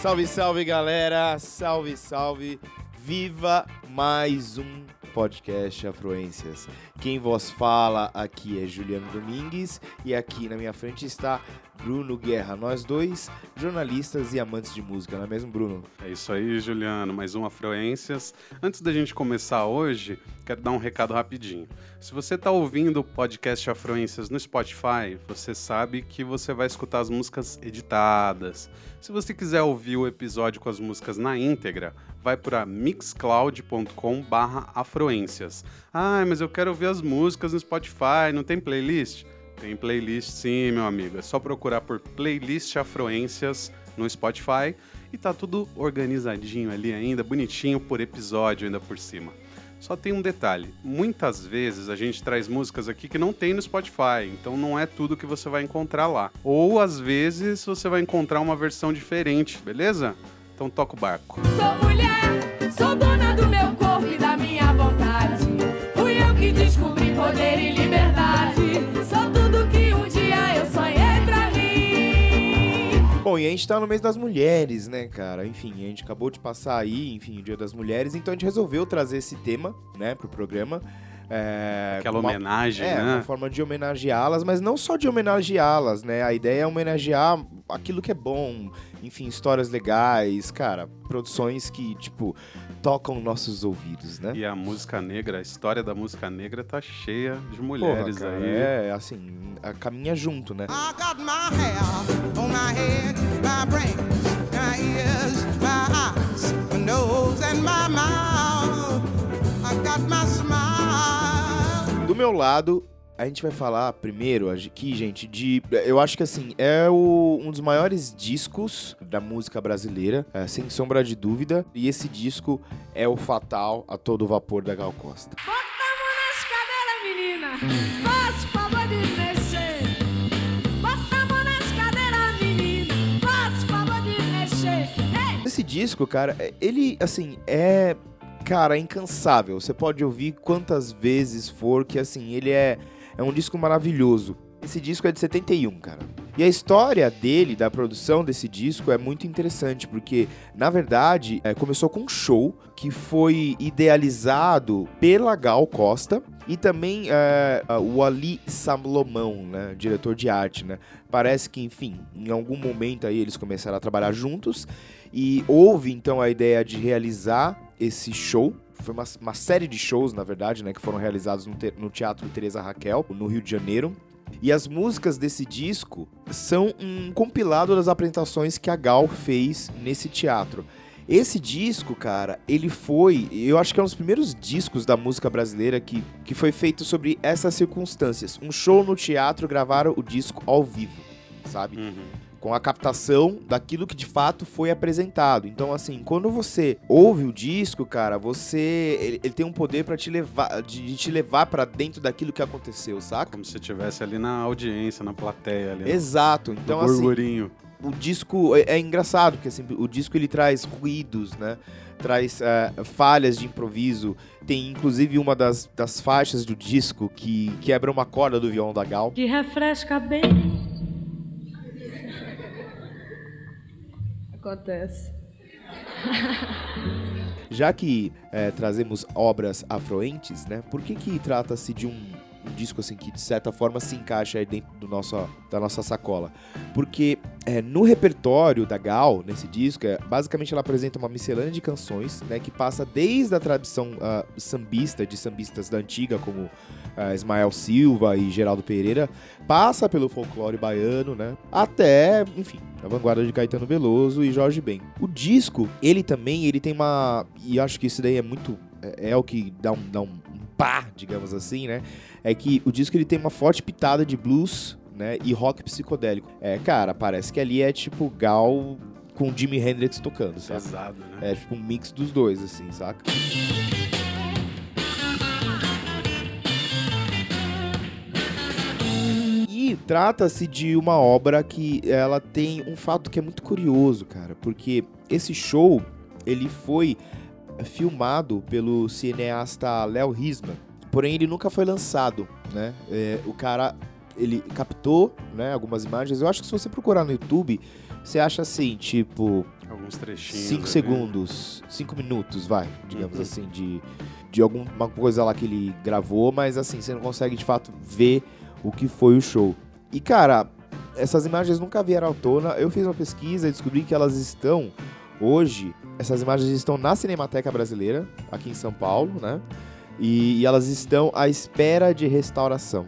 Salve, salve, galera! Salve, salve! Viva mais um podcast Afluências. Quem vos fala aqui é Juliano Domingues e aqui na minha frente está Bruno Guerra. Nós dois, jornalistas e amantes de música, não é mesmo, Bruno? É isso aí, Juliano. Mais um Afluências. Antes da gente começar hoje, quero dar um recado rapidinho. Se você está ouvindo o podcast Afluências no Spotify, você sabe que você vai escutar as músicas editadas. Se você quiser ouvir o episódio com as músicas na íntegra, vai para mixcloud.com/afluências. Ah, mas eu quero ouvir as músicas no Spotify, não tem playlist? Tem playlist sim, meu amigo. É só procurar por playlist Afluências no Spotify e tá tudo organizadinho ali ainda, bonitinho por episódio ainda por cima. Só tem um detalhe: muitas vezes a gente traz músicas aqui que não tem no Spotify, então não é tudo que você vai encontrar lá. Ou às vezes você vai encontrar uma versão diferente, beleza? Então toca o barco. Sou mulher, e a gente tá no mês das mulheres, né, cara? Enfim, a gente acabou de passar aí, enfim, o Dia das Mulheres, então a gente resolveu trazer esse tema, né, pro programa. É, Aquela uma- homenagem, É, né? uma forma de homenageá-las, mas não só de homenageá-las, né? A ideia é homenagear aquilo que é bom, enfim, histórias legais, cara, produções que, tipo, tocam nossos ouvidos, né? E a música negra, a história da música negra tá cheia de Porra, mulheres cara, aí. É, assim, a- caminha junto, né? I got my hair on my head, my brain, my ears, my eyes, my nose and my mouth. Meu lado, a gente vai falar primeiro aqui, gente, de. Eu acho que assim, é o- um dos maiores discos da música brasileira, é, sem sombra de dúvida. E esse disco é o Fatal a Todo Vapor da Gal Costa. Bota a mão nas cadeiras, menina. Favor de mexer. Bota a mão nas cadeiras, menina. Favor de mexer. Ei! Esse disco, cara, é- ele, assim, é. Cara, é incansável. Você pode ouvir quantas vezes for, que assim, ele é, é um disco maravilhoso. Esse disco é de 71, cara. E a história dele, da produção desse disco, é muito interessante, porque, na verdade, é, começou com um show que foi idealizado pela Gal Costa e também é, o Ali Salomão, né, diretor de arte, né. Parece que, enfim, em algum momento aí eles começaram a trabalhar juntos e houve então a ideia de realizar esse show. Foi uma, uma série de shows, na verdade, né, que foram realizados no, te- no Teatro Teresa Raquel, no Rio de Janeiro. E as músicas desse disco são um compilado das apresentações que a Gal fez nesse teatro. Esse disco, cara, ele foi. Eu acho que é um dos primeiros discos da música brasileira que, que foi feito sobre essas circunstâncias. Um show no teatro, gravaram o disco ao vivo, sabe? Uhum. Com a captação daquilo que de fato foi apresentado. Então, assim, quando você ouve o disco, cara, você ele, ele tem um poder para te levar, de, de te levar para dentro daquilo que aconteceu, saca? Como se estivesse ali na audiência, na plateia ali. Exato. no Então, assim, burburinho. o disco é, é engraçado porque assim, o disco ele traz ruídos, né? Traz é, falhas de improviso. Tem inclusive uma das, das faixas do disco que quebra uma corda do violão da Gal. Que refresca bem. Acontece. Já que é, trazemos obras afluentes, né? Por que que trata-se de um, um disco assim que de certa forma se encaixa aí dentro do nosso, da nossa sacola? Porque é, no repertório da Gal, nesse disco, é, basicamente ela apresenta uma miscelânea de canções, né? Que passa desde a tradição ah, sambista, de sambistas da antiga, como ah, Ismael Silva e Geraldo Pereira, passa pelo folclore baiano, né? Até, enfim, a vanguarda de Caetano Veloso e Jorge Ben. O disco, ele também, ele tem uma... E acho que isso daí é muito... É, é o que dá um, dá um digamos assim, né? É que o disco, ele tem uma forte pitada de blues, né? E rock psicodélico. É, cara, parece que ali é tipo Gal com Jimi Hendrix tocando, sabe? Pesado, né? É tipo um mix dos dois, assim, saca? E trata-se de uma obra que ela tem um fato que é muito curioso, cara, porque esse show ele foi filmado pelo cineasta Léo Risman, porém ele nunca foi lançado, né? É, o cara ele captou, né, algumas imagens. Eu acho que se você procurar no YouTube, você acha assim, tipo, Alguns trechinhos. 5 ali. segundos, 5 minutos, vai, digamos Uhum. assim, de, de alguma coisa lá que ele gravou, mas assim, você não consegue de fato ver o que foi o show. E cara, essas imagens nunca vieram à tona. Eu fiz uma pesquisa e descobri que elas estão hoje, essas imagens estão na Cinemateca Brasileira, aqui em São Paulo, né? E, e elas estão à espera de restauração.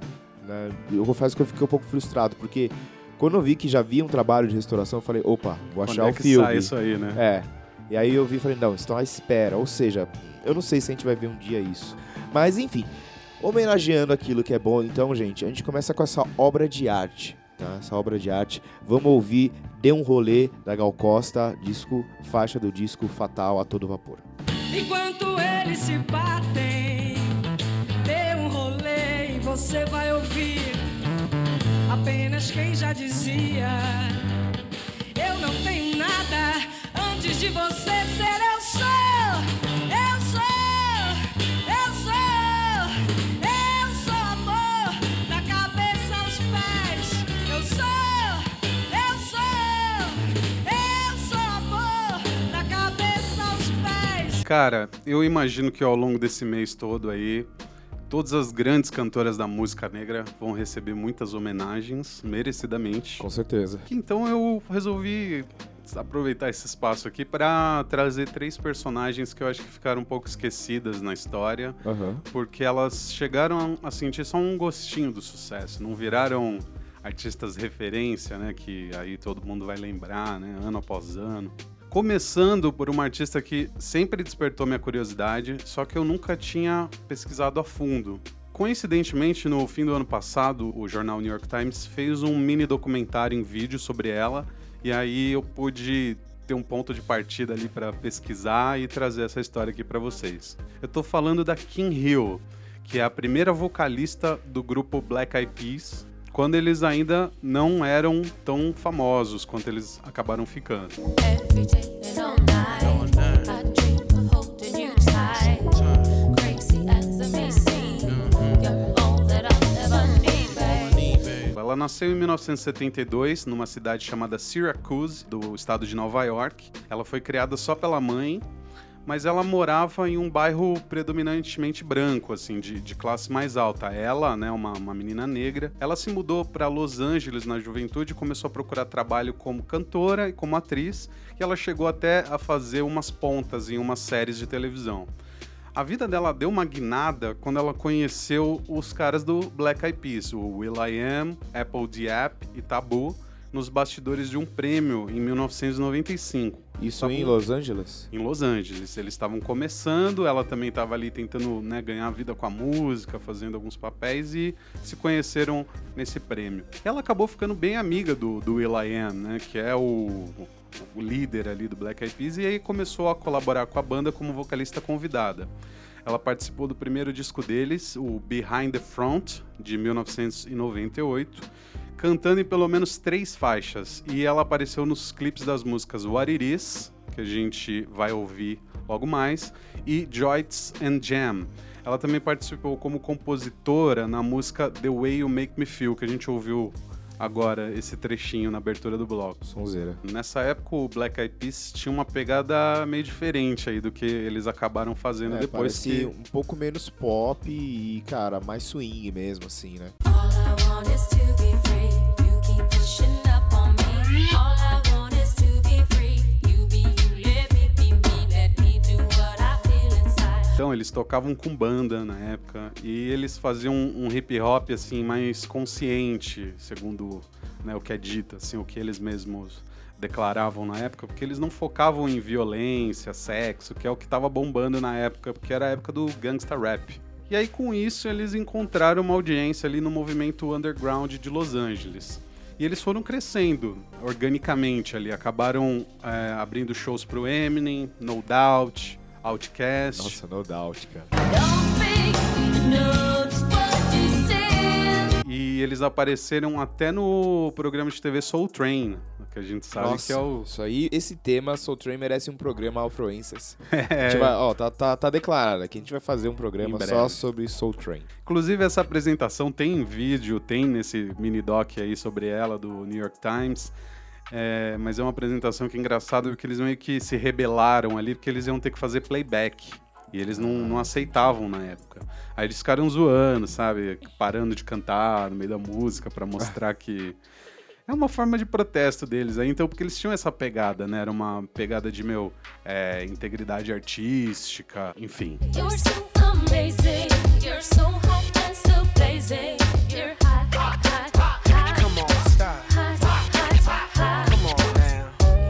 Né? Eu confesso que eu fiquei um pouco frustrado, porque quando eu vi que já havia um trabalho de restauração, eu falei, opa, vou Quando achar é o que filme. sai isso aí, né? É. E aí eu vi e falei, não, estão à espera. Ou seja, eu não sei se a gente vai ver um dia isso. Mas enfim, homenageando aquilo que é bom, então, gente, a gente começa com essa obra de arte. Tá? Essa obra de arte. Vamos ouvir Dê um rolê da Gal Costa, disco, faixa do disco Fatal a todo vapor. Enquanto eles se batem, dê um rolê e você vai ouvir apenas quem já dizia: Eu não tenho nada antes de você ser. Eu sou, Cara, eu imagino que ao longo desse mês todo aí, todas as grandes cantoras da música negra vão receber muitas homenagens, merecidamente. Com certeza. Então eu resolvi aproveitar esse espaço aqui para trazer três personagens que eu acho que ficaram um pouco esquecidas na história, Aham. porque elas chegaram a sentir só um gostinho do sucesso, não viraram artistas referência, né, que aí todo mundo vai lembrar, né, ano após ano. Começando por uma artista que sempre despertou minha curiosidade, só que eu nunca tinha pesquisado a fundo. Coincidentemente, no fim do ano passado, o jornal New York Times fez um mini documentário em vídeo sobre ela, e aí eu pude ter um ponto de partida ali para pesquisar e trazer essa história aqui para vocês. Eu tô falando da Kim Hill, que é a primeira vocalista do grupo Black Eyed Peas, quando eles ainda não eram tão famosos quanto eles acabaram ficando. Ela nasceu em 1972 numa cidade chamada Syracuse, do estado de Nova York. Ela foi criada só pela mãe, mas ela morava em um bairro predominantemente branco, assim, de, de classe mais alta. Ela, né, uma, uma menina negra, ela se mudou para Los Angeles na juventude e começou a procurar trabalho como cantora e como atriz, e ela chegou até a fazer umas pontas em umas séries de televisão. A vida dela deu uma guinada quando ela conheceu os caras do Black Eyed Peas, o Will.i.am, Apple Diap e Tabu, nos bastidores de um prêmio em 1995. Isso Tabu em Los Angeles? em Los Angeles. Eles estavam começando, ela também estava ali tentando né, ganhar vida com a música, fazendo alguns papéis e se conheceram nesse prêmio. Ela acabou ficando bem amiga do, do Will.i.am, né, que é o, o líder ali do Black Eyed Peas, e aí começou a colaborar com a banda como vocalista convidada. Ela participou do primeiro disco deles, o Behind the Front, de 1998, cantando em pelo menos três faixas. E ela apareceu nos clipes das músicas What It Is, que a gente vai ouvir logo mais, e Joyce and Jam. Ela também participou como compositora na música The Way You Make Me Feel, que a gente ouviu agora esse trechinho na abertura do bloco. Sonzeira. Nessa época, o Black Eyed Peas tinha uma pegada meio diferente aí do que eles acabaram fazendo É, depois que... um pouco menos pop e, cara, mais swing mesmo, assim, né? All I want is to be free. Então, eles tocavam com banda na época e eles faziam um, um hip hop assim mais consciente, segundo né, o que é dito, assim, o que eles mesmos declaravam na época, porque eles não focavam em violência, sexo, que é o que estava bombando na época, porque era a época do gangsta rap. E aí com isso eles encontraram uma audiência ali no movimento underground de Los Angeles. E eles foram crescendo organicamente ali, acabaram é, abrindo shows pro Eminem, No Doubt, Outkast. Nossa, no doubt, cara. E eles apareceram até no programa de TV Soul Train, que a gente sabe Nossa, que é o. isso aí, esse tema, Soul Train merece um programa Afroences. É. A gente vai, ó, tá, tá, tá declarado aqui, a gente vai fazer um programa só sobre Soul Train. Inclusive, essa apresentação tem em vídeo, tem nesse mini doc aí sobre ela do New York Times. É, mas é uma apresentação que é engraçada porque eles meio que se rebelaram ali porque eles iam ter que fazer playback. E eles não, não aceitavam na época. Aí eles ficaram zoando, sabe? Parando de cantar no meio da música pra mostrar que. É uma forma de protesto deles aí, então, porque eles tinham essa pegada, né? Era uma pegada de, meu, é, integridade artística, enfim. You're so amazing. You're so hot and so blazing.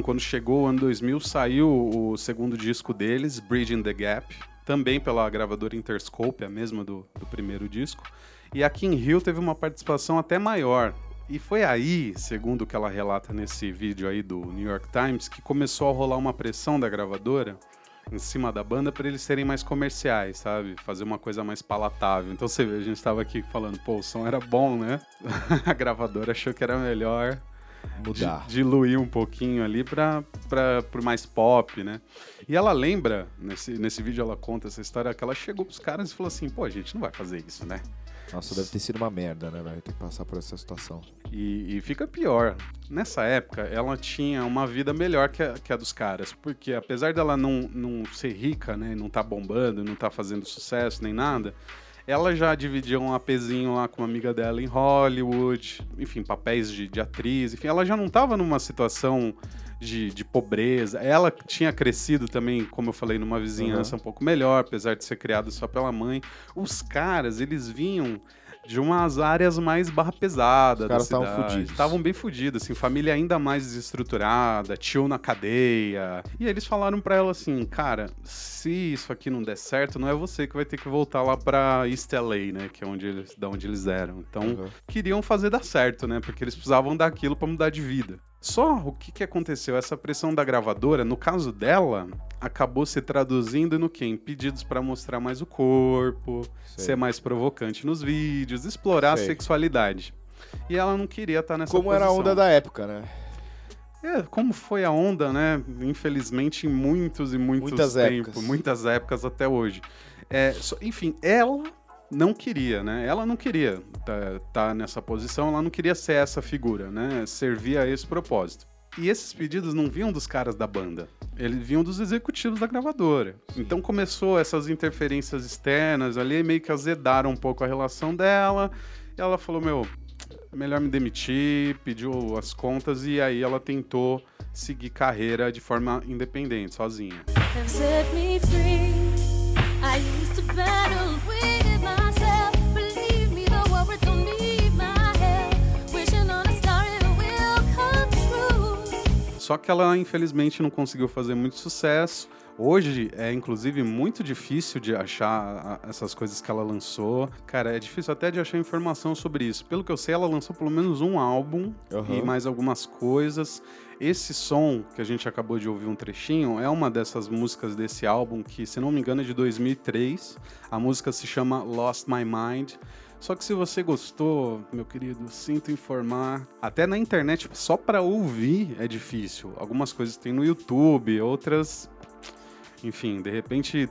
Quando chegou o ano 2000, saiu o segundo disco deles, Bridging the Gap, também pela gravadora Interscope, a mesma do, do primeiro disco. E a King Hill teve uma participação até maior. E foi aí, segundo o que ela relata nesse vídeo aí do New York Times, que começou a rolar uma pressão da gravadora em cima da banda para eles serem mais comerciais, sabe? Fazer uma coisa mais palatável. Então você vê, a gente estava aqui falando, pô, o som era bom, né? a gravadora achou que era melhor di- Mudar. diluir um pouquinho ali pra, pra, pro mais pop, né? E ela lembra, nesse, nesse vídeo ela conta essa história, que ela chegou pros caras e falou assim, pô, a gente não vai fazer isso, né? Nossa, deve ter sido uma merda, né, velho? Ter que passar por essa situação. E, e fica pior. Nessa época, ela tinha uma vida melhor que a, que a dos caras. Porque apesar dela não, não ser rica, né? Não tá bombando, não tá fazendo sucesso nem nada. Ela já dividia um apezinho lá com uma amiga dela em Hollywood. Enfim, papéis de, de atriz. Enfim, ela já não tava numa situação de, de pobreza. Ela tinha crescido também, como eu falei, numa vizinhança um pouco melhor, apesar de ser criada só pela mãe. Os caras, eles vinham de umas áreas mais barra pesada Os caras tavam cidade. fudidos. Estavam bem fudidos, assim, família ainda mais desestruturada, tio na cadeia. E eles falaram pra ela assim, cara, se isso aqui não der certo, não é você que vai ter que voltar lá pra East LA, né, que é onde eles, da onde eles eram. Então, Uhum. queriam fazer dar certo, né, porque eles precisavam daquilo pra mudar de vida. Só o que, que aconteceu? Essa pressão da gravadora, no caso dela, acabou se traduzindo no quê? Em pedidos pra mostrar mais o corpo, Sei. ser mais provocante nos vídeos, explorar Sei. a sexualidade. E ela não queria estar nessa Como era a posição. onda da época, né? É, como foi a onda, né? Infelizmente, em muitos e muitos Muitas tempos, épocas. muitas épocas até hoje. É, só- enfim, ela não queria, né? Ela não queria estar nessa posição, ela não queria ser essa figura, né? Servir a esse propósito. E esses pedidos não vinham dos caras da banda, eles vinham dos executivos da gravadora. Então começou essas interferências externas ali, meio que azedaram um pouco a relação dela. E ela falou: Meu, é melhor me demitir, pediu as contas e aí ela tentou seguir carreira de forma independente, sozinha. have set me free. I used to battle Só que ela infelizmente não conseguiu fazer muito sucesso. Hoje é inclusive muito difícil de achar essas coisas que ela lançou. Cara, é difícil até de achar informação sobre isso. Pelo que eu sei, ela lançou pelo menos um álbum Aham. e mais algumas coisas. Esse som que a gente acabou de ouvir um trechinho é uma dessas músicas desse álbum que, se não me engano, é de 2003. A música se chama Lost My Mind. Só que se você gostou, meu querido, sinto informar. Até na internet, só pra ouvir é difícil. Algumas coisas tem no YouTube, outras. Enfim, de repente,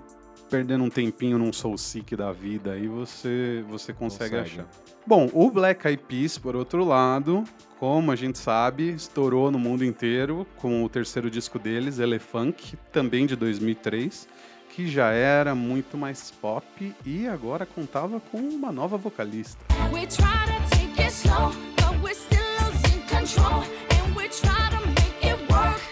perdendo um tempinho num Soul Seek da vida, aí você, você consegue, Consegue. achar. Bom, o Black Eyed Peas, por outro lado, como a gente sabe, estourou no mundo inteiro com o terceiro disco deles, Elefunk, também de 2003, que já era muito mais pop e agora contava com uma nova vocalista. Slow, control. Work.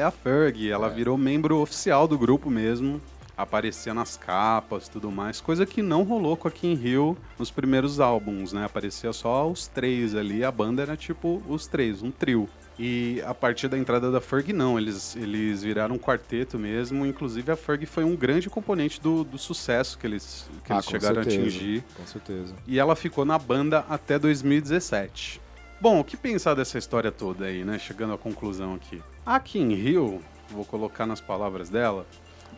É a Fergie, ela virou membro oficial do grupo mesmo, aparecia nas capas tudo mais, coisa que não rolou com a Kim Hill nos primeiros álbuns, né? Aparecia só os três ali, a banda era tipo os três, um trio. E a partir da entrada da Fergie, não, eles, eles viraram um quarteto mesmo, inclusive a Fergie foi um grande componente do, do sucesso que eles, que Ah, eles chegaram certeza, a atingir. Com certeza. E ela ficou na banda até 2017. Bom, o que pensar dessa história toda aí, né? Chegando à conclusão aqui. A Kim Hill, vou colocar nas palavras dela,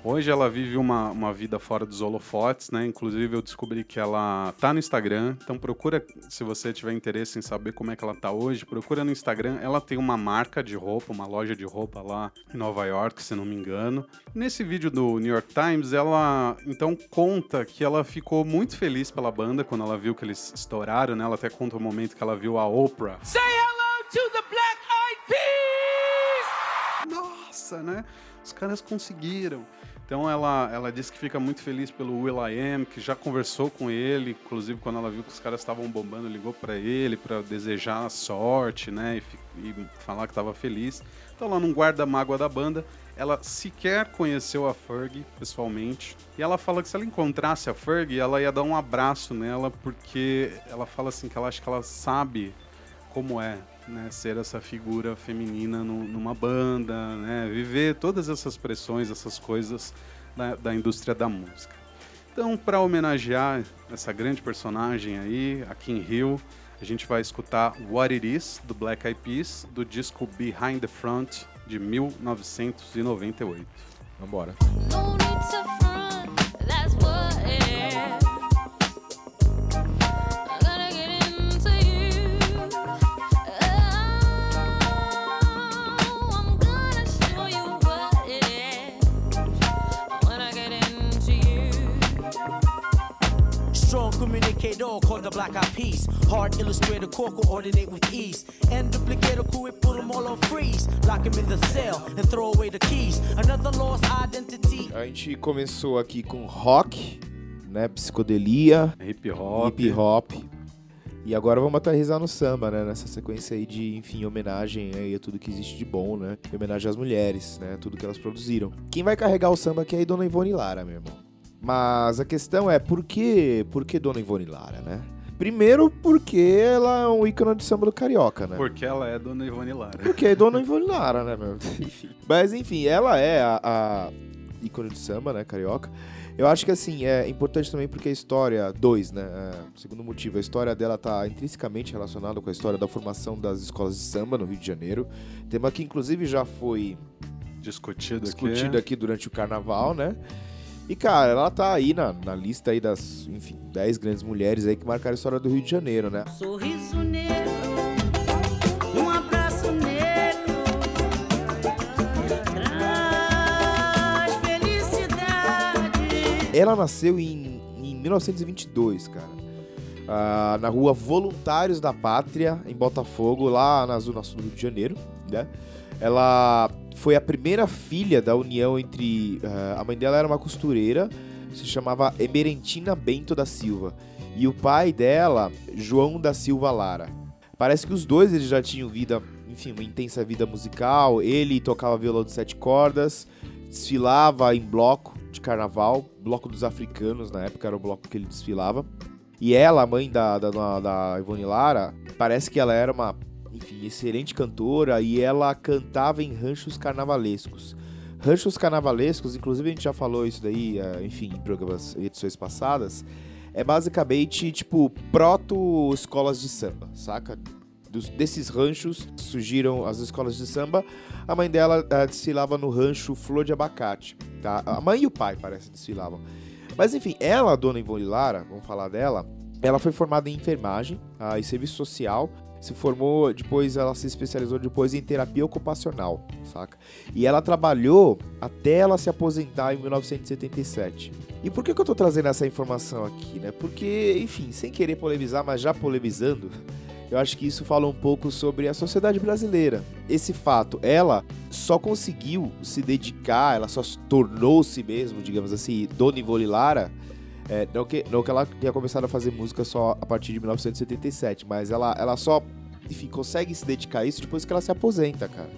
Hoje ela vive uma, uma vida fora dos holofotes, né? Inclusive eu descobri que ela tá no Instagram, então procura, se você tiver interesse em saber como é que ela tá hoje, procura no Instagram. Ela tem uma marca de roupa, uma loja de roupa lá em Nova York, se não me engano. Nesse vídeo do New York Times, ela então conta que ela ficou muito feliz pela banda quando ela viu que eles estouraram, né? Ela até conta o momento que ela viu a Oprah Say hello to the Black Eyed Peas! nossa, né? Os caras conseguiram. Então ela, ela disse que fica muito feliz pelo Will.i.am, que já conversou com ele, inclusive quando ela viu que os caras estavam bombando, ligou pra ele pra desejar sorte, né? E, e falar que tava feliz. Então ela não guarda mágoa da banda. Ela sequer conheceu a Fergie pessoalmente. E ela fala que se ela encontrasse a Fergie, ela ia dar um abraço nela, porque ela fala assim que ela acha que ela sabe como é né, ser essa figura feminina nu- numa banda, né, viver todas essas pressões, essas coisas da, da indústria da música. Então, para homenagear essa grande personagem aí, aqui em Rio, a gente vai escutar What It Is, do Black Eyed Peas, do disco Behind the Front, de 1998. Vambora. No Called the Black Eyed Peas. Hard illustrator core coordinate with ease. And duplicator crew it put them all on freeze. Lock him in the cell and throw away the keys. Another lost identity. A gente começou aqui com rock, né? Psicodelia, Hip hop. hip hop. E agora vamos aterrizar no samba, né? Nessa sequência aí de, enfim, homenagem aí a tudo que existe de bom, né? E homenagem às mulheres, né? Tudo que elas produziram. Quem vai carregar o samba aqui é a Dona Ivone Lara, meu irmão. Mas a questão é, por que, por que Dona Ivone Lara, né? Primeiro porque ela é um ícone de samba do carioca, né? Porque ela é Dona Ivone Lara. Porque é Dona Ivone Lara, né, meu? Mas enfim, ela é a, a ícone de samba, né, carioca. Eu acho que assim, é importante também porque a história, dois, né? é, segundo motivo, a história dela tá intrinsecamente relacionada com a história da formação das escolas de samba no Rio de Janeiro. Tema que inclusive já foi Discutido, discutido aqui. aqui durante o carnaval, né? E, cara, ela tá aí na, na lista aí das, enfim, 10 grandes mulheres aí que marcaram a história do Rio de Janeiro, né? Sorriso negro, um abraço negro, traz felicidade. Ela nasceu em, em 1922, cara. Ah, na rua Voluntários da Pátria, em Botafogo, lá na zona sul do Rio de Janeiro, né? Ela foi a primeira filha da união entre... ah, a mãe dela era uma costureira, se chamava Emerentina Bento da Silva. E o pai dela, João da Silva Lara. Parece que os dois eles já tinham vida, enfim, uma intensa vida musical. Ele tocava violão de sete cordas, desfilava em bloco de carnaval, bloco dos africanos, na época era o bloco que ele desfilava. E ela, a mãe da, da, da, da Ivone Lara, parece que ela era uma, enfim, excelente cantora e ela cantava em ranchos carnavalescos. Ranchos carnavalescos, inclusive a gente já falou isso daí, eh, enfim, em programas, edições passadas, é basicamente, tipo, proto-escolas de samba, saca? Dos- desses ranchos surgiram as escolas de samba. A mãe dela eh, desfilava no rancho Flor de Abacate, tá? A mãe e o pai, parece, desfilavam. Mas enfim, ela, dona Ivone Lara, vamos falar dela, ela foi formada em enfermagem ah, e serviço social. Se formou, depois ela se especializou depois em terapia ocupacional, saca? E ela trabalhou até ela se aposentar em 1977. E por que, que eu tô trazendo essa informação aqui, né? Porque, enfim, sem querer polemizar, mas já polemizando, eu acho que isso fala um pouco sobre a sociedade brasileira. Esse fato, ela só conseguiu se dedicar, ela só tornou-se mesmo, digamos assim, Dona Ivone Lara, é, não, que, não que ela tenha começado a fazer música só a partir de 1977, mas ela, ela só, enfim, consegue se dedicar a isso depois que ela se aposenta, cara.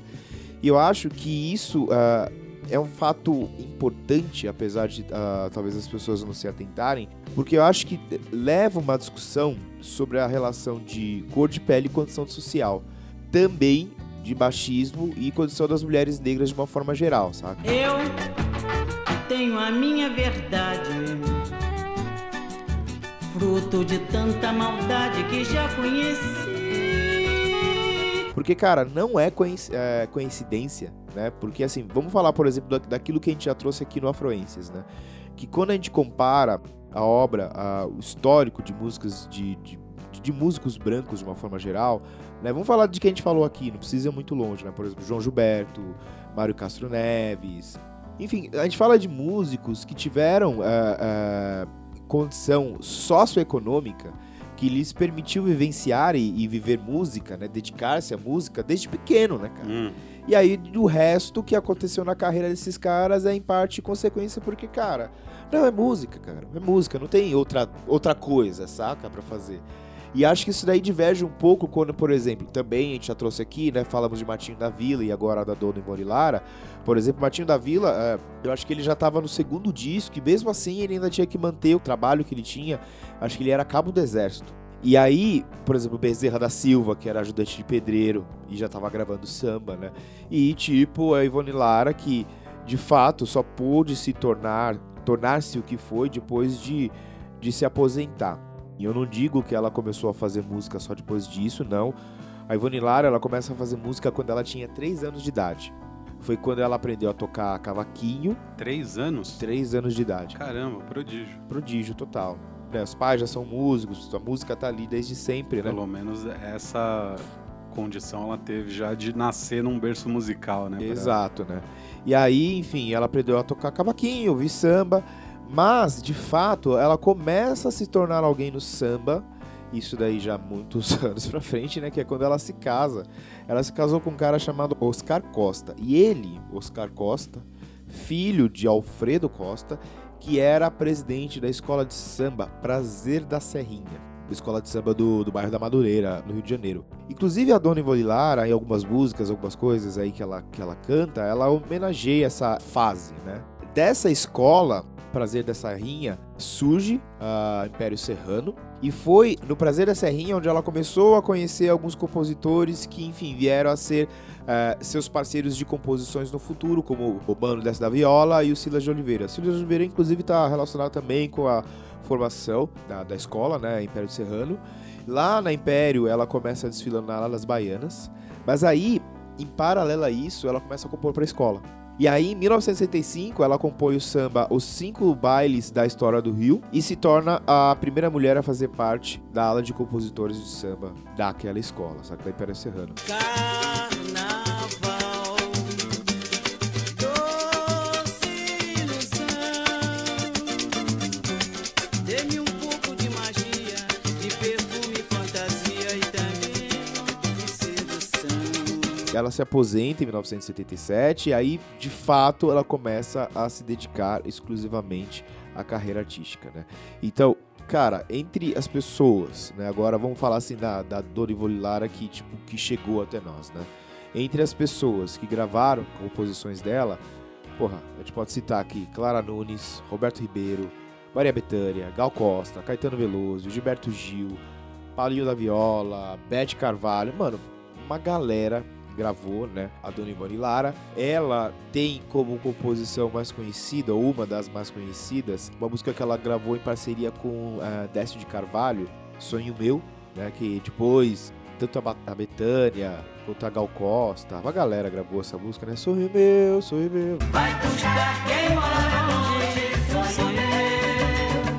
E eu acho que isso ah, é um fato importante, apesar de ah, talvez as pessoas não se atentarem, porque eu acho que leva uma discussão sobre a relação de cor de pele e condição social. Também de machismo e condição das mulheres negras de uma forma geral, saca? Eu tenho a minha verdade, fruto de tanta maldade que já conheci. Porque, cara, não é, é, coincidência, né? Porque, assim, vamos falar, por exemplo, da- daquilo que a gente já trouxe aqui no Afroenses, né? Que quando a gente compara a obra, a- o histórico de músicas de, de, de músicos brancos de uma forma geral, né? Vamos falar de quem a gente falou aqui, não precisa ir muito longe, né? Por exemplo, João Gilberto, Mário Castro Neves. Enfim, a gente fala de músicos que tiveram ah, ah, condição socioeconômica que lhes permitiu vivenciar e, e viver música, né? Dedicar-se à música desde pequeno, né, cara? Hum. E aí, do resto que aconteceu na carreira desses caras é em parte consequência porque, cara, não é música, cara. É música, não tem outra, outra coisa, saca? Pra fazer. E acho que isso daí diverge um pouco quando, por exemplo, também a gente já trouxe aqui, né? Falamos de Martinho da Vila e agora da Dona Ivone Lara. Por exemplo, Martinho da Vila, é, eu acho que ele já tava no segundo disco e mesmo assim ele ainda tinha que manter o trabalho que ele tinha. Acho que ele era cabo do exército. E aí, por exemplo, Bezerra da Silva, que era ajudante de pedreiro e já tava gravando samba, né? E tipo, a Ivone Lara, que de fato só pôde se tornar, tornar-se o que foi depois de, de se aposentar. E eu não digo que ela começou a fazer música só depois disso, não. A Ivone Lara, ela começa a fazer música quando ela tinha 3 anos de idade. Foi quando ela aprendeu a tocar cavaquinho, Três anos? 3 anos de idade. Caramba, prodígio. Prodígio total. Né, Os pais já são músicos, a música tá ali desde sempre, né? Pelo menos essa condição ela teve já de nascer num berço musical, né? Exato, né? E aí, enfim, ela aprendeu a tocar cavaquinho, ouvir samba, mas, de fato, ela começa a se tornar alguém no samba, isso daí já muitos anos pra frente, né? Que é quando ela se casa. Ela se casou com um cara chamado Oscar Costa. E ele, Oscar Costa, filho de Alfredo Costa, que era presidente da escola de samba Prazer da Serrinha. Escola de samba do, do bairro da Madureira, no Rio de Janeiro. Inclusive a Dona Ivone Lara, em algumas músicas, algumas coisas aí que ela, que ela canta, ela homenageia essa fase, né? Dessa escola, Prazer da Serrinha, surge a Império Serrano. E foi no Prazer da Serrinha onde ela começou a conhecer alguns compositores que, enfim, vieram a ser eh, seus parceiros de composições no futuro, como o Mano Dessa da Viola e o Silas de Oliveira. Silas de Oliveira, inclusive, está relacionado também com a formação da, da escola, né, Império Serrano. Lá na Império, ela começa desfilando na Alas Baianas, mas aí, em paralelo a isso, ela começa a compor para a escola. E aí, em 1965, ela compõe o samba Os Cinco Bailes da História do Rio e se torna a primeira mulher a fazer parte da ala de compositores de samba daquela escola, sabe, da Império Serrano. Carnaval, Ela se aposenta em 1977 e aí, de fato, ela começa a se dedicar exclusivamente à carreira artística, né? Então, cara, entre as pessoas, né? Agora vamos falar assim da, da Ivone Lara que, tipo, que chegou até nós, né? Entre as pessoas que gravaram composições dela, porra, a gente pode citar aqui Clara Nunes, Roberto Ribeiro, Maria Bethânia, Gal Costa, Caetano Veloso, Gilberto Gil, Paulinho da Viola, Beth Carvalho, mano, uma galera gravou, né? A Dona Ivone Lara. Ela tem como composição mais conhecida, ou uma das mais conhecidas, uma música que ela gravou em parceria com uh, Décio de Carvalho, Sonho Meu, né? Que depois, tanto a, Betânia quanto a Gal Costa, uma galera gravou essa música, né? Sonho Meu, Sonho Meu.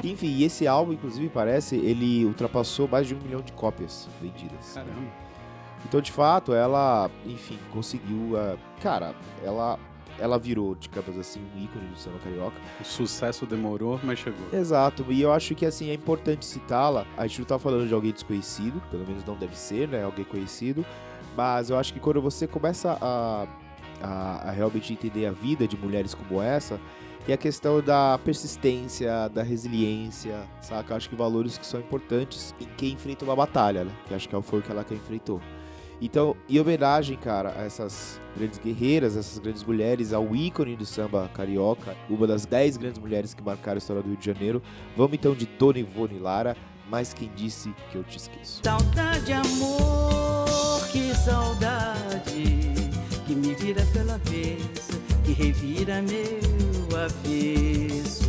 Enfim, e esse álbum, inclusive, parece, ele ultrapassou mais de um milhão de cópias vendidas. Caramba. Então, de fato, ela, enfim, conseguiu. ah, cara, ela, ela virou, digamos assim, um ícone do samba carioca. O sucesso demorou, mas chegou. Exato, e eu acho que assim é importante citá-la. A gente não tá falando de alguém desconhecido, pelo menos não deve ser, né? Alguém conhecido. Mas eu acho que quando você começa a, a, a realmente entender a vida de mulheres como essa, e a questão da persistência, da resiliência, saca? Eu acho que valores que são importantes em quem enfrenta uma batalha, né? Que acho que foi o que ela que enfrentou. Então, em homenagem, cara, a essas grandes guerreiras, essas grandes mulheres, ao ícone do samba carioca, uma das 10 grandes mulheres que marcaram a história do Rio de Janeiro, vamos então de Dona Ivone Lara, mas quem disse que eu te esqueço? Saudade, amor, que saudade que me vira pela vez, que revira meu avesso.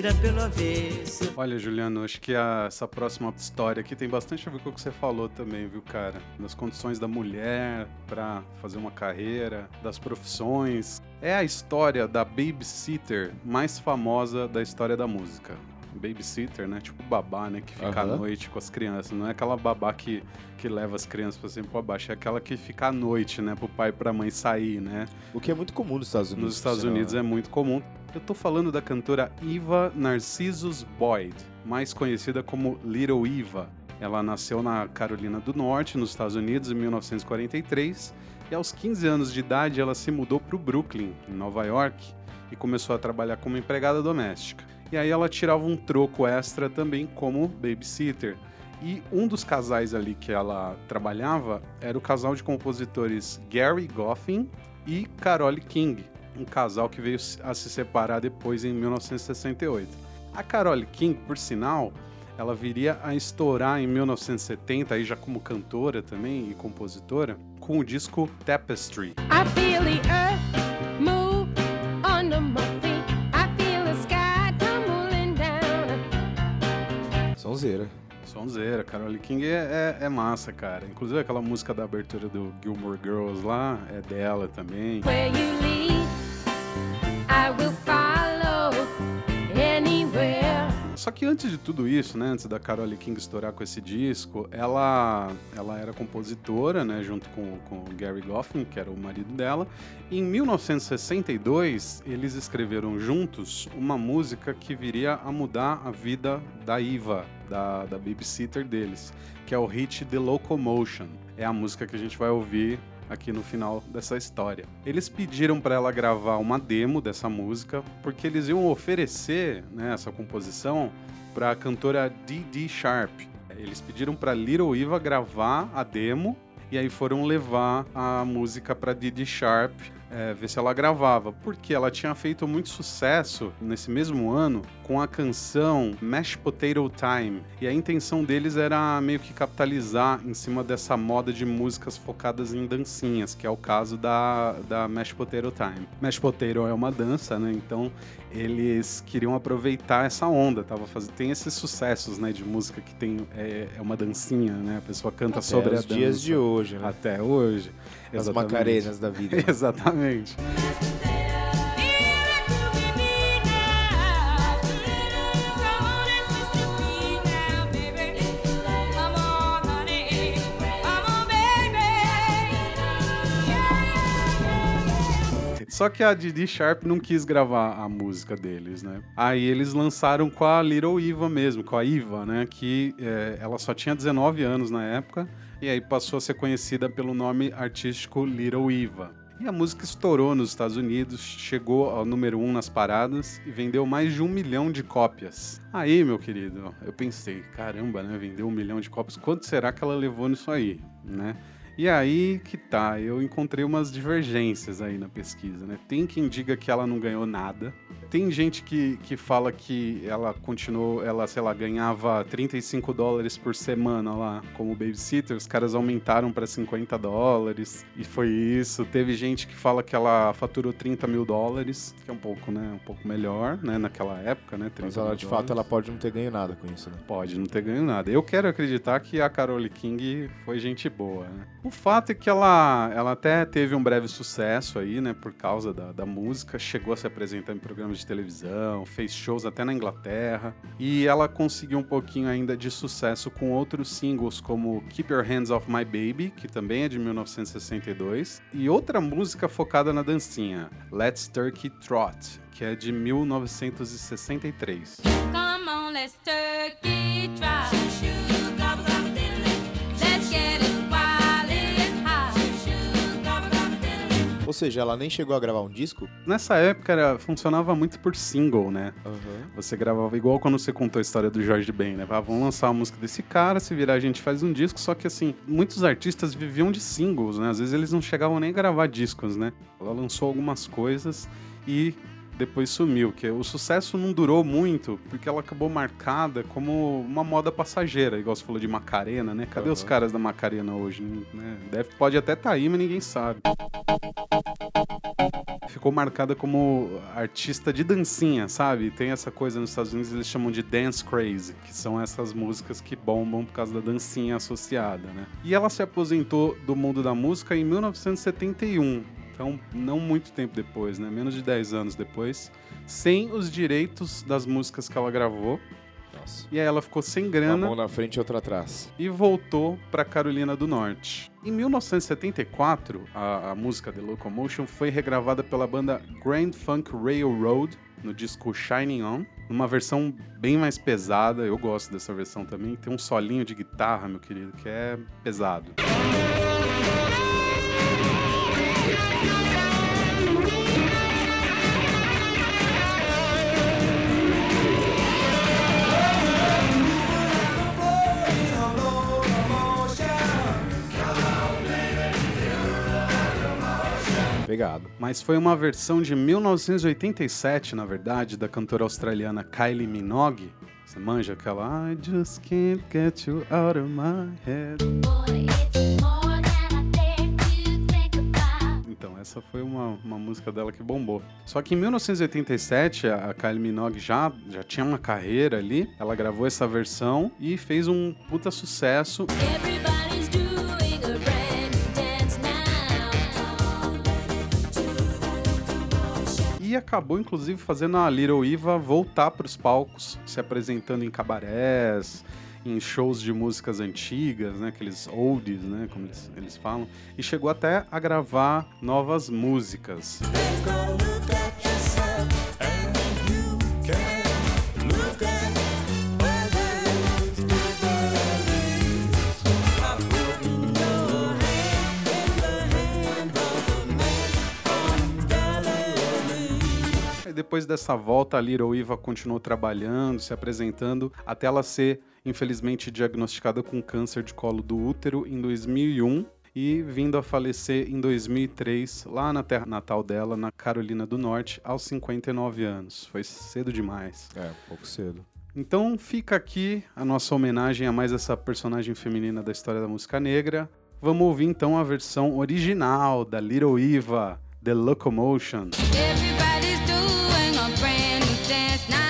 Vira pelo avesso. Olha, Juliano, acho que a- essa próxima história aqui tem bastante a ver com o que você falou também, viu, cara? Das condições da mulher pra fazer uma carreira, das profissões. É a história da babysitter mais famosa da história da música. Babysitter, né? Tipo babá, né? Que fica à Aham. noite com as crianças. Não é aquela babá que, que leva as crianças pra cima e pra baixo. É aquela que fica à noite, né? Pro pai e pra mãe sair, né? O que é muito comum nos Estados Unidos. Nos Estados por Unidos né? é muito comum. Eu tô falando da cantora Eva Narcissus Boyd, mais conhecida como Little Eva. Ela nasceu na Carolina do Norte, nos Estados Unidos, em 1943, e aos 15 anos de idade ela se mudou para o Brooklyn, em Nova York, e começou a trabalhar como empregada doméstica. E aí ela tirava um troco extra também como babysitter. E um dos casais ali que ela trabalhava era o casal de compositores Gary Goffin e Carole King, um casal que veio a se separar depois em 1968. A Carole King, por sinal, ela viria a estourar em 1970, aí já como cantora também e compositora, com o disco Tapestry. I feel the earth move under my Sonzeira. Sonzeira, Carole King é, é, é massa, cara. Inclusive aquela música da abertura do Gilmore Girls lá é dela também. Where you lead, I will Só que antes de tudo isso, né, antes da Carole King estourar com esse disco, ela, ela era compositora, né, junto com, com o Gary Goffin, que era o marido dela. E em 1962, eles escreveram juntos uma música que viria a mudar a vida da Iva, da, da babysitter deles, que é o hit The Locomotion. É a música que a gente vai ouvir aqui no final dessa história. Eles pediram para ela gravar uma demo dessa música, porque eles iam oferecer né, essa composição para a cantora Dee Sharp. Eles pediram para Little Eva gravar a demo e aí foram levar a música para Dee Sharp é, ver se ela gravava, porque ela tinha feito muito sucesso nesse mesmo ano com a canção Mashed Potato Time. E a intenção deles era meio que capitalizar em cima dessa moda de músicas focadas em dancinhas, que é o caso da, da Mashed Potato Time. Mashed Potato é uma dança, né? Então eles queriam aproveitar essa onda, tava fazendo tem esses sucessos, né, de música que tem é, é uma dancinha, né? A pessoa canta Até sobre a os dança. dias de hoje, né? Até hoje. As Exatamente. macarenas da vida. Exatamente. Só que a Didi Sharp não quis gravar a música deles, né? Aí eles lançaram com a Little Eva mesmo, com a Iva, né? Que é, ela só tinha 19 anos na época e aí passou a ser conhecida pelo nome artístico Little Eva. E a música estourou nos Estados Unidos, chegou ao número 1 um nas paradas e vendeu mais de um milhão de cópias. Aí, meu querido, eu pensei, caramba, né? Vendeu um milhão de cópias, quanto será que ela levou nisso aí, né? E aí que tá, eu encontrei umas divergências aí na pesquisa, né? Tem quem diga que ela não ganhou nada. Tem gente que, que fala que ela continuou, ela, sei lá, ganhava 35 dólares por semana lá como babysitter, os caras aumentaram para 50 dólares e foi isso. Teve gente que fala que ela faturou 30 mil dólares, que é um pouco, né, um pouco melhor, né, naquela época, né? 30 Mas ela, de fato, ela dólares. pode não ter ganho nada com isso, né? Pode não ter ganho nada. Eu quero acreditar que a Carole King foi gente boa, né? O fato é que ela, ela até teve um breve sucesso aí, né? Por causa da, da música. Chegou a se apresentar em programas de televisão, fez shows até na Inglaterra. E ela conseguiu um pouquinho ainda de sucesso com outros singles, como Keep Your Hands Off My Baby, que também é de 1962. E outra música focada na dancinha, Let's Turkey Trot, que é de 1963. Come on, let's turkey trot. Ou seja, ela nem chegou a gravar um disco? Nessa época era, funcionava muito por single, né? Você gravava igual quando você contou a história do Jorge Ben, né? Ah, vamos lançar a música desse cara, se virar a gente faz um disco, só que assim, muitos artistas viviam de singles, né? Às vezes eles não chegavam nem a gravar discos, né? Ela lançou algumas coisas e depois sumiu, que o sucesso não durou muito, porque ela acabou marcada como uma moda passageira, igual você falou de Macarena, né? Cadê os Aham. caras da Macarena hoje? né? Deve, pode até estar aí, mas ninguém sabe. Ficou marcada como artista de dancinha, sabe? Tem essa coisa nos Estados Unidos, eles chamam de dance crazy, que são essas músicas que bombam por causa da dancinha associada, né? E ela se aposentou do mundo da música em 1971. Então, não muito tempo depois, né? Menos de 10 anos depois, sem os direitos das músicas que ela gravou. Nossa. E aí ela ficou sem Uma grana mão na frente e outra atrás. e voltou para Carolina do Norte. Em 1974, a, a música The Locomotion foi regravada pela banda Grand Funk Railroad no disco Shining On, numa versão bem mais pesada. Eu gosto dessa versão também. Tem um solinho de guitarra, meu querido, que é pesado. Pegado. Mas foi uma versão de 1987, na verdade, da cantora australiana Kylie Minogue. Você manja aquela I just can't get you out of my head. Então, essa foi uma, uma música dela que bombou. Só que em 1987, a Kylie Minogue já, já tinha uma carreira ali. Ela gravou essa versão e fez um puta sucesso. Everybody's E acabou, inclusive, fazendo a Little Eva voltar para os palcos, se apresentando em cabarés, em shows de músicas antigas, né? Aqueles oldies, né? Como eles, eles falam. E chegou até a gravar novas músicas. E depois dessa volta, a Little Eva continuou trabalhando, se apresentando, até ela ser, infelizmente, diagnosticada com câncer de colo do útero em 2001 e vindo a falecer em 2003, lá na terra natal dela, na Carolina do Norte, aos 59 anos. Foi cedo demais. É, pouco cedo. Então fica aqui a nossa homenagem a mais essa personagem feminina da história da música negra. Vamos ouvir então a versão original da Little Eva, The Locomotion. Everybody's dance now.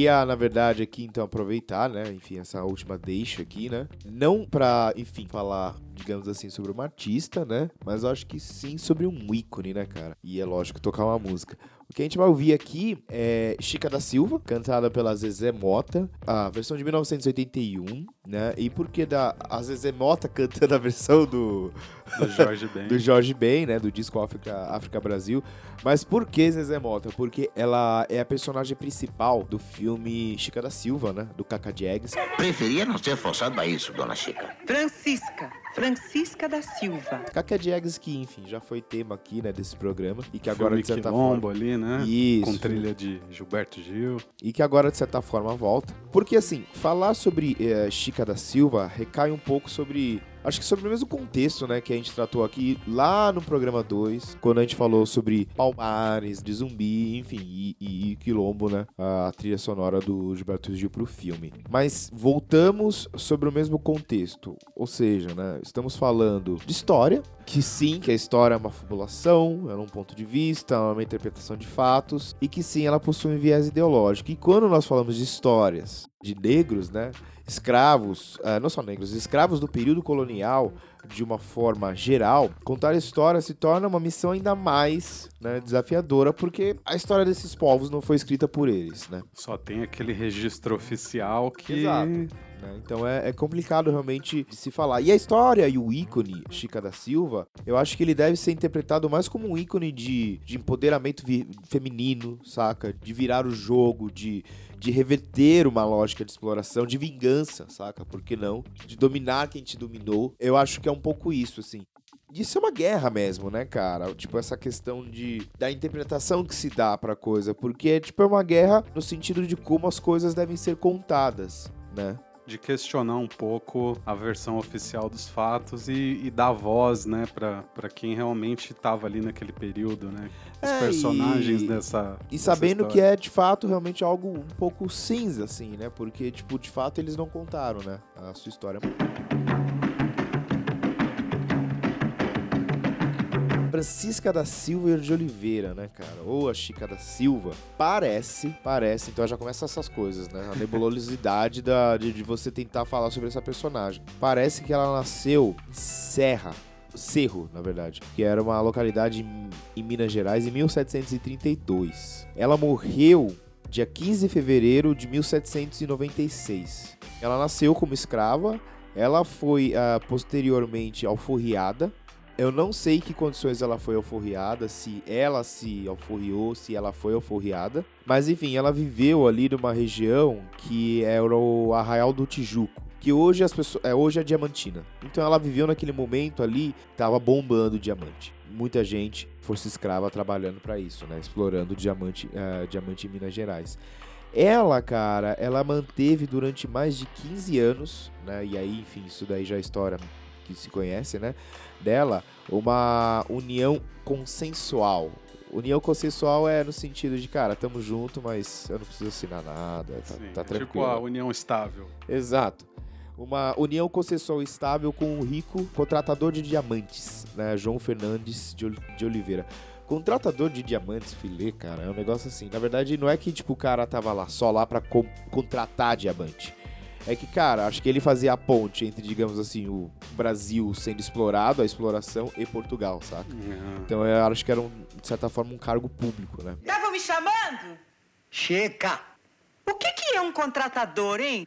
Queria, na verdade, aqui então aproveitar, né? Enfim, essa última deixa aqui, né? Não pra, enfim, falar, digamos assim, sobre uma artista, né? Mas eu acho que sim sobre um ícone, né, cara? E é lógico tocar uma música. O que a gente vai ouvir aqui é Chica da Silva, cantada pela Zezé Mota, a versão de 1981, né? E por que da a Zezé Mota cantando a versão do Do Jorge Ben. do Jorge Ben, né, do disco África, África Brasil. Mas por que Zezé Mota? Porque ela é a personagem principal do filme Chica da Silva, né, do Cacá Diegues. Preferia não ser forçado a isso, dona Chica. Francisca, Francisca da Silva. Cacá Diegues que, enfim, já foi tema aqui, né, desse programa e que agora Filme de certa forma ali, né? Isso. Com trilha de Gilberto Gil. e que agora de certa forma volta. Porque assim, falar sobre eh, Chica da Silva recai um pouco sobre Acho que sobre o mesmo contexto, né, que a gente tratou aqui lá no programa 2, quando a gente falou sobre Palmares, de zumbi, enfim, e, e, e Quilombo, né, a trilha sonora do Gilberto Gil pro filme. Mas voltamos sobre o mesmo contexto, ou seja, né, estamos falando de história, que sim, que a história é uma fabulação, é um ponto de vista, é uma interpretação de fatos, e que sim, ela possui um viés ideológico. E quando nós falamos de histórias de negros, né, escravos, ah, não só negros, escravos do período colonial, de uma forma geral, contar a história se torna uma missão ainda mais né, desafiadora, porque a história desses povos não foi escrita por eles, né? Só tem aquele registro oficial que. Exato. Né? Então é, é complicado realmente se falar. E a história e o ícone Chica da Silva, eu acho que ele deve ser interpretado mais como um ícone de, de empoderamento feminino, saca? De virar o jogo, de, de reverter uma lógica de exploração, de vingança, saca? Por que não? De dominar quem te dominou. Eu acho que é um pouco isso, assim. Isso é uma guerra mesmo, né, cara? Tipo, essa questão de da interpretação que se dá pra coisa. Porque, tipo, é uma guerra no sentido de como as coisas devem ser contadas, né? De questionar um pouco a versão oficial dos fatos e, e dar voz, né, pra, pra quem realmente tava ali naquele período, né? Os É, personagens e- dessa. E sabendo que é, de fato, realmente algo um pouco cinza, assim, né? Porque, tipo, de fato, eles não contaram, né? A sua história. Francisca da Silva de Oliveira, né, cara? Ou a Chica da Silva. Parece, parece, então já começa essas coisas, né? A nebulosidade da, de, de você tentar falar sobre essa personagem. Parece que ela nasceu em Serra, Cerro, na verdade, que era uma localidade em, Minas Gerais em 1732. Ela morreu dia 15 de fevereiro de 1796. Ela nasceu como escrava, ela foi ah, posteriormente alforriada. Eu não sei que condições ela foi alforriada, se ela se alforriou, se ela foi alforriada. Mas enfim, ela viveu ali numa região que era o Arraial do Tijuco que hoje as pessoas, é, hoje é Diamantina. Então ela viveu naquele momento ali, tava bombando diamante. Muita gente, força escrava trabalhando para isso, né, explorando diamante, eh, diamante em Minas Gerais. Ela, cara, ela manteve durante mais de 15 anos, né? E aí, enfim, isso daí já é história que se conhece, né? Dela, uma união consensual. União consensual é no sentido de, cara, tamo junto, mas eu não preciso assinar nada, tá, Sim, tá tipo tranquilo. a união estável. Exato. Uma união consensual estável com um rico contratador de diamantes, né? João Fernandes de, Ol- de Oliveira. Contratador de diamantes, filê, cara, é um negócio assim. Na verdade, não é que tipo o cara tava lá só lá pra contratar diamante. É que, cara, acho que ele fazia a ponte entre, digamos assim, o Brasil sendo explorado, a exploração, e Portugal, saca? Então eu acho que era, um, de certa forma, um cargo público, né? Estavam me chamando? Chega! O que, que é um contratador, hein?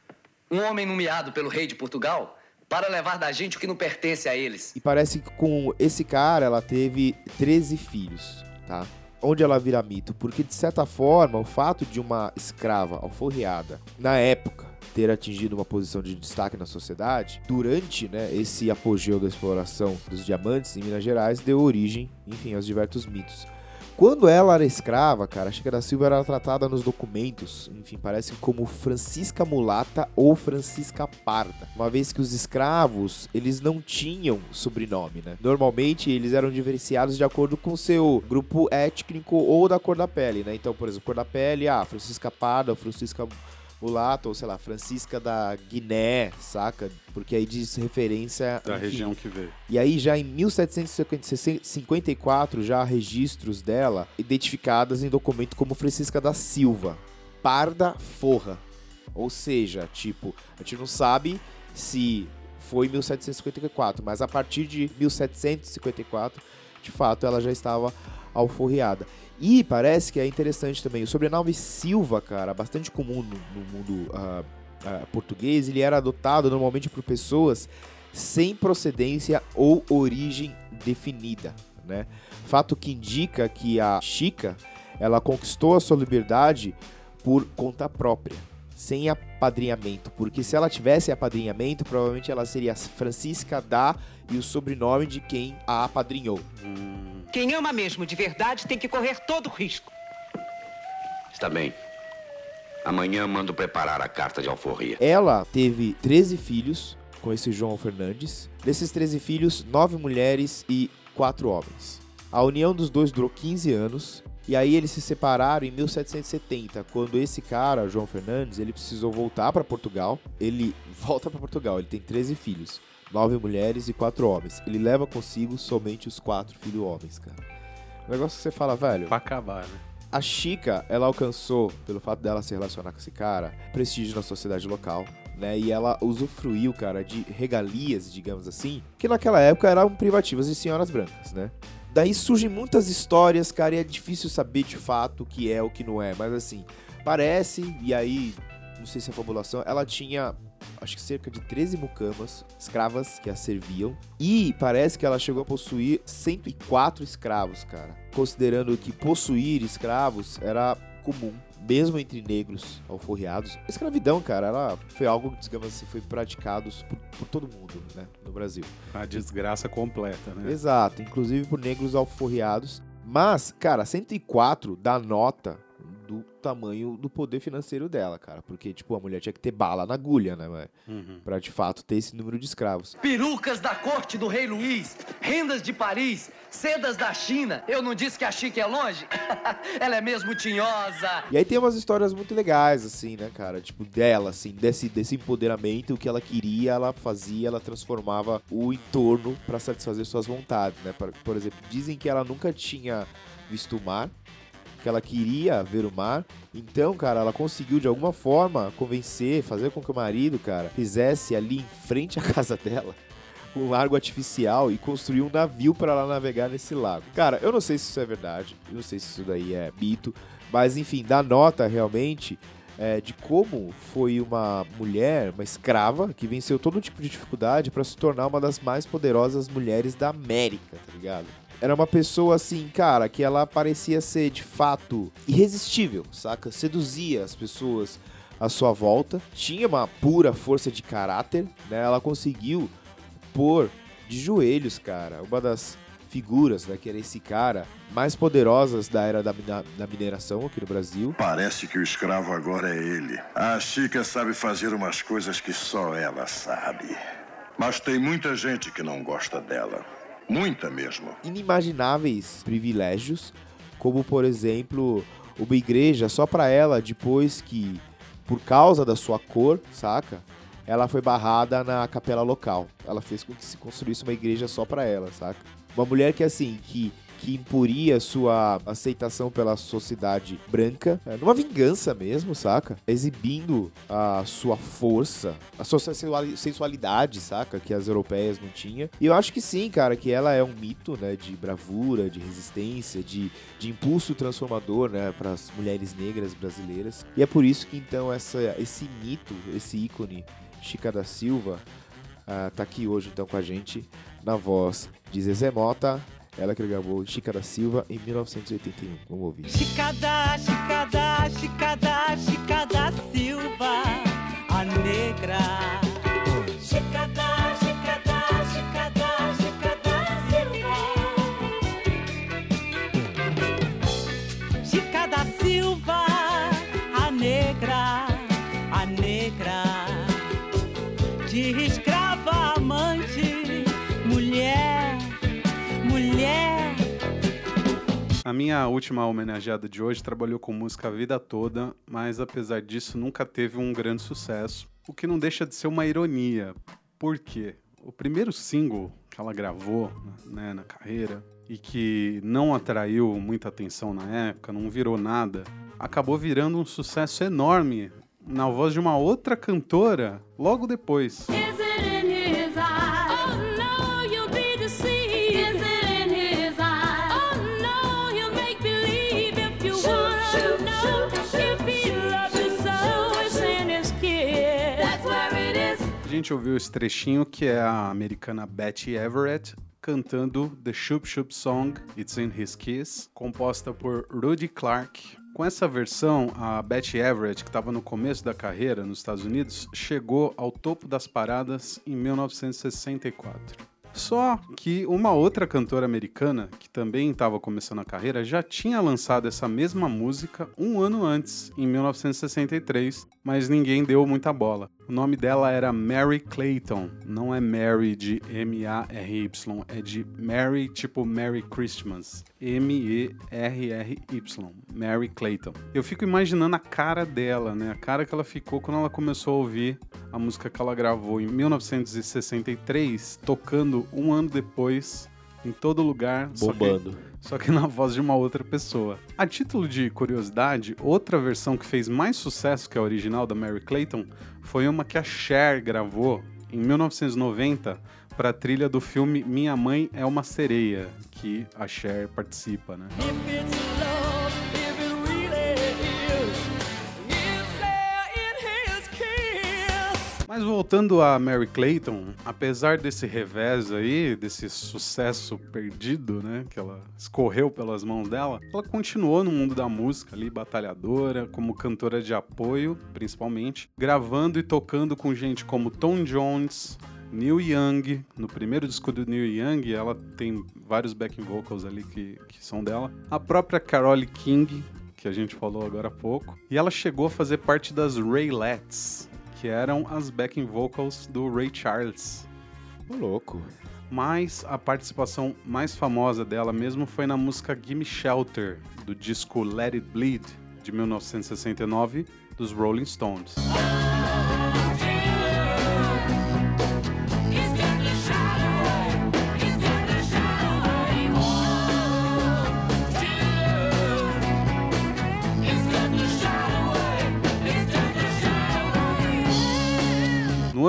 Um homem nomeado pelo rei de Portugal para levar da gente o que não pertence a eles. E parece que com esse cara ela teve 13 filhos, tá? Onde ela vira mito? Porque, de certa forma, o fato de uma escrava alforriada, na época, ter atingido uma posição de destaque na sociedade, durante né, esse apogeu da exploração dos diamantes em Minas Gerais, deu origem, enfim, aos diversos mitos. Quando ela era escrava, cara, a Chica da Silva era tratada nos documentos, enfim, parece como Francisca Mulata ou Francisca Parda. Uma vez que os escravos, eles não tinham sobrenome, né? Normalmente, eles eram diferenciados de acordo com seu grupo étnico ou da cor da pele, né? Então, por exemplo, cor da pele, ah, Francisca Parda, Francisca Mulata, ou sei lá, Francisca da Guiné, saca? Porque aí diz referência... Da enfim, região que veio. e aí, já em 1754, já há registros dela identificadas em documento como Francisca da Silva, Parda Forra. Ou seja, tipo, a gente não sabe se foi em 1754, mas a partir de 1754, de fato, ela já estava alforriada. E parece que é interessante também, o sobrenome Silva, cara, bastante comum no, no mundo ah, ah, português, ele era adotado normalmente por pessoas sem procedência ou origem definida, né? Fato que indica que a Chica, ela conquistou a sua liberdade por conta própria, sem apadrinhamento, porque se ela tivesse apadrinhamento, provavelmente ela seria Francisca da e o sobrenome de quem a apadrinhou. Quem ama mesmo de verdade tem que correr todo risco. Está bem. Amanhã mando preparar a carta de alforria. Ela teve 13 filhos com esse João Fernandes. Desses 13 filhos, 9 mulheres e 4 homens. A união dos dois durou 15 anos. E aí eles se separaram em 1770, quando esse cara, João Fernandes, ele precisou voltar para Portugal. Ele volta para Portugal, ele tem 13 filhos, 9 mulheres e 4 homens. Ele leva consigo somente os 4 filhos homens, cara. O negócio que você fala, velho. Pra acabar, né? A Chica, ela alcançou, pelo fato dela se relacionar com esse cara, prestígio na sociedade local, né? E ela usufruiu, cara, de regalias, digamos assim, que naquela época eram privativas de senhoras brancas, né? Daí surgem muitas histórias, cara, e é difícil saber de fato o que é o que não é, mas assim, parece, e aí, não sei se é fabulação, ela tinha acho que cerca de 13 mucamas, escravas que a serviam, e parece que ela chegou a possuir 104 escravos, cara. Considerando que possuir escravos era comum, mesmo entre negros alforriados. A escravidão, cara, ela foi algo, digamos assim, foi praticado por, por todo mundo, né, no Brasil. A desgraça completa, né? Exato, inclusive por negros alforriados. Mas, cara, 104 dá nota do tamanho do poder financeiro dela, cara. Porque, tipo, a mulher tinha que ter bala na agulha, né, velho? Uhum. Pra, de fato, ter esse número de escravos. Perucas da corte do rei Luís, rendas de Paris, sedas da China. Eu não disse que a Chica é longe? Ela é mesmo tinhosa. E aí tem umas histórias muito legais, assim, né, cara? Tipo, dela, assim, desse, desse empoderamento, o que ela queria, ela fazia, ela transformava o entorno pra satisfazer suas vontades, né? Por, por exemplo, dizem que ela nunca tinha visto o mar, que ela queria ver o mar. Então, cara, ela conseguiu de alguma forma convencer, fazer com que o marido, cara, fizesse ali em frente à casa dela um lago artificial e construir um navio para ela navegar nesse lago. Cara, eu não sei se isso é verdade, eu não sei se isso daí é mito, mas enfim, dá nota realmente é, de como foi uma mulher, uma escrava, que venceu todo tipo de dificuldade para se tornar uma das mais poderosas mulheres da América, tá ligado? Era uma pessoa assim, cara, que ela parecia ser de fato irresistível, saca? Seduzia as pessoas à sua volta, tinha uma pura força de caráter, né? Ela conseguiu pôr de joelhos, cara, uma das figuras, né, que era esse cara, mais poderosas da era da, mina- da mineração aqui no Brasil. Parece que o escravo agora é ele. A Chica sabe fazer umas coisas que só ela sabe. Mas tem muita gente que não gosta dela. Muita mesmo. inimagináveis privilégios, como por exemplo, uma igreja só pra ela depois que por causa da sua cor, saca? Ela foi barrada na capela local. Ela fez com que se construísse uma igreja só pra ela, saca? Uma mulher que assim, que que impuria sua aceitação pela sociedade branca, é, numa vingança mesmo, saca? Exibindo a sua força, a sua sensuali- sensualidade, saca? Que as europeias não tinham. E eu acho que sim, cara, que ela é um mito, né? De bravura, de resistência, de, de impulso transformador, né? Para as mulheres negras brasileiras. E é por isso que então essa, esse mito, esse ícone, Chica da Silva, ah, tá aqui hoje então com a gente na voz de Zezé Mota, ela que gravou Chica da Silva em 1981. Vamos ouvir. Chicada, chicada, chicada, chicada Silva, a negra. Chicada, chicada, A minha última homenageada de hoje trabalhou com música a vida toda, mas apesar disso nunca teve um grande sucesso, o que não deixa de ser uma ironia. Por quê? O primeiro single que ela gravou né, na carreira e que não atraiu muita atenção na época, não virou nada, acabou virando um sucesso enorme na voz de uma outra cantora logo depois. Is gente ouviu esse trechinho que é a americana Betty Everett cantando The Shoop Shoop Song It's in His Kiss, composta por Rudy Clark. Com essa versão, a Betty Everett, que estava no começo da carreira nos Estados Unidos, chegou ao topo das paradas em 1964. Só que uma outra cantora americana, que também estava começando a carreira, já tinha lançado essa mesma música um ano antes, em 1963, mas ninguém deu muita bola. O nome dela era Mary Clayton, não é Mary de M-A-R-Y, é de Mary tipo Merry Christmas, M-E-R-R-Y, Mary Clayton. Eu fico imaginando a cara dela, né? A cara que ela ficou quando ela começou a ouvir a música que ela gravou em 1963, tocando um ano depois em todo lugar. Bombando. Só que na voz de uma outra pessoa. A título de curiosidade, outra versão que fez mais sucesso que a original da Mary Clayton foi uma que a Cher gravou em 1990 para a trilha do filme Minha Mãe é uma Sereia, que a Cher participa, né? Mas voltando a Mary Clayton, apesar desse revés aí, desse sucesso perdido, né, que ela escorreu pelas mãos dela, ela continuou no mundo da música ali, batalhadora, como cantora de apoio, principalmente, gravando e tocando com gente como Tom Jones, Neil Young, no primeiro disco do Neil Young, ela tem vários backing vocals ali que, que são dela. A própria Carole King, que a gente falou agora há pouco. E ela chegou a fazer parte das Raelettes, que eram as backing vocals do Ray Charles. Ô, louco. Mas a participação mais famosa dela mesmo foi na música Gimme Shelter, do disco Let It Bleed, de 1969, dos Rolling Stones.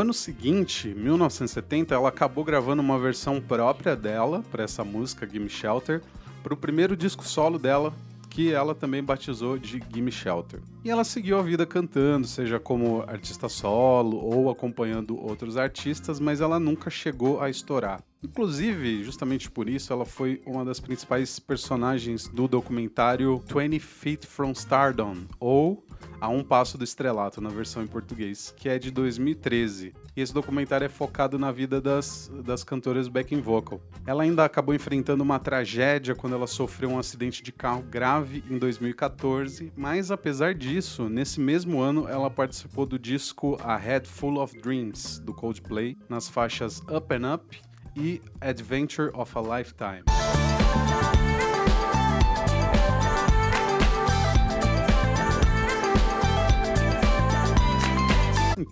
Ano seguinte, 1970, ela acabou gravando uma versão própria dela para essa música Gimme Shelter, para o primeiro disco solo dela, que ela também batizou de Gimme Shelter. E ela seguiu a vida cantando, seja como artista solo ou acompanhando outros artistas, mas ela nunca chegou a estourar. Inclusive, justamente por isso, ela foi uma das principais personagens do documentário 20 Feet from Stardom, ou A Um Passo do Estrelato, na versão em português, que é de 2013. E esse documentário é focado na vida das, das cantoras backing vocal. Ela ainda acabou enfrentando uma tragédia quando ela sofreu um acidente de carro grave em 2014, mas apesar disso, nesse mesmo ano ela participou do disco A Head Full of Dreams, do Coldplay, nas faixas Up and Up e Adventure of a Lifetime.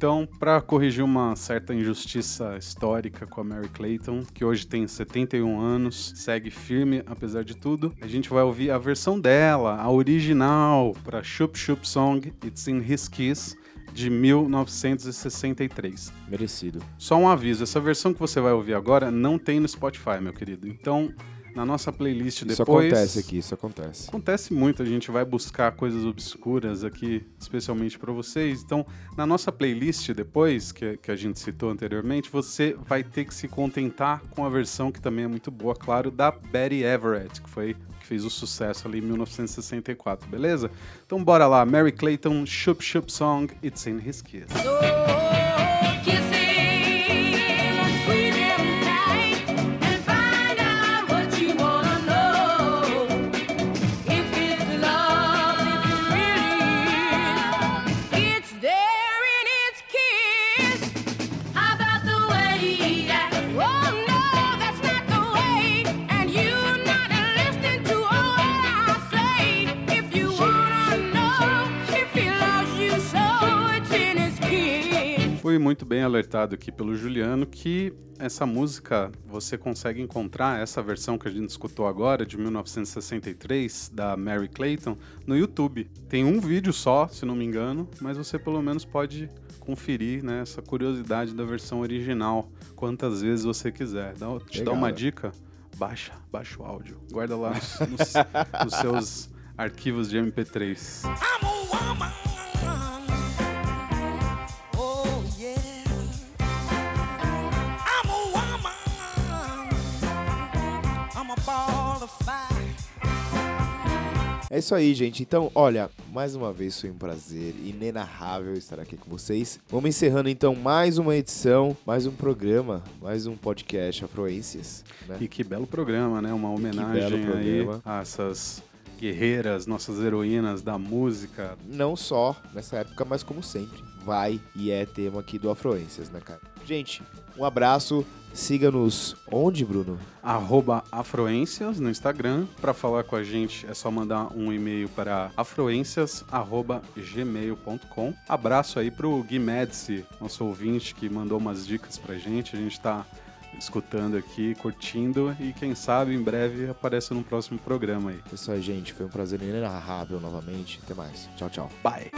Então, para corrigir uma certa injustiça histórica com a Mary Clayton, que hoje tem 71 anos, segue firme apesar de tudo, a gente vai ouvir a versão dela, a original, para Shoop Shoop Song It's in His Kiss, de 1963. Merecido. Só um aviso, essa versão que você vai ouvir agora não tem no Spotify, meu querido. Então, na nossa playlist Isso depois... acontece aqui, isso acontece. Acontece muito, a gente vai buscar coisas obscuras aqui, especialmente para vocês. Então, na nossa playlist depois, que, que a gente citou anteriormente, você vai ter que se contentar com a versão que também é muito boa, claro, da Betty Everett, que foi que fez o sucesso ali em 1964, beleza? Então bora lá, Mary Clayton, Shoop Shoop Song, It's in His Kiss. Fui muito bem alertado aqui pelo Juliano que essa música você consegue encontrar essa versão que a gente escutou agora de 1963 da Mary Clayton no YouTube. Tem um vídeo só, se não me engano, mas você pelo menos pode conferir né, essa curiosidade da versão original quantas vezes você quiser. Dá, te dá uma né? dica? Baixa, baixa o áudio. Guarda lá nos, nos- nos seus arquivos de MP3. Oh, É isso aí, gente. Então, olha, mais uma vez foi um prazer inenarrável estar aqui com vocês. Vamos encerrando então mais uma edição, mais um programa, mais um podcast Afluências. Né? E que belo programa, né? Uma homenagem aí programa. a essas guerreiras, nossas heroínas da música. Não só nessa época, mas como sempre, vai e é tema aqui do Afluências, né, cara? Gente, um abraço. Siga-nos onde, Bruno? Arroba Afroências no Instagram. Para falar com a gente é só mandar um e-mail para afroências.gmail.com. Abraço aí pro Gui Médici, nosso ouvinte, que mandou umas dicas pra gente. A gente tá escutando aqui, curtindo e quem sabe em breve apareça no próximo programa aí. É isso aí, gente. Foi um prazer inenarrável novamente. Até mais. Tchau, tchau. Bye.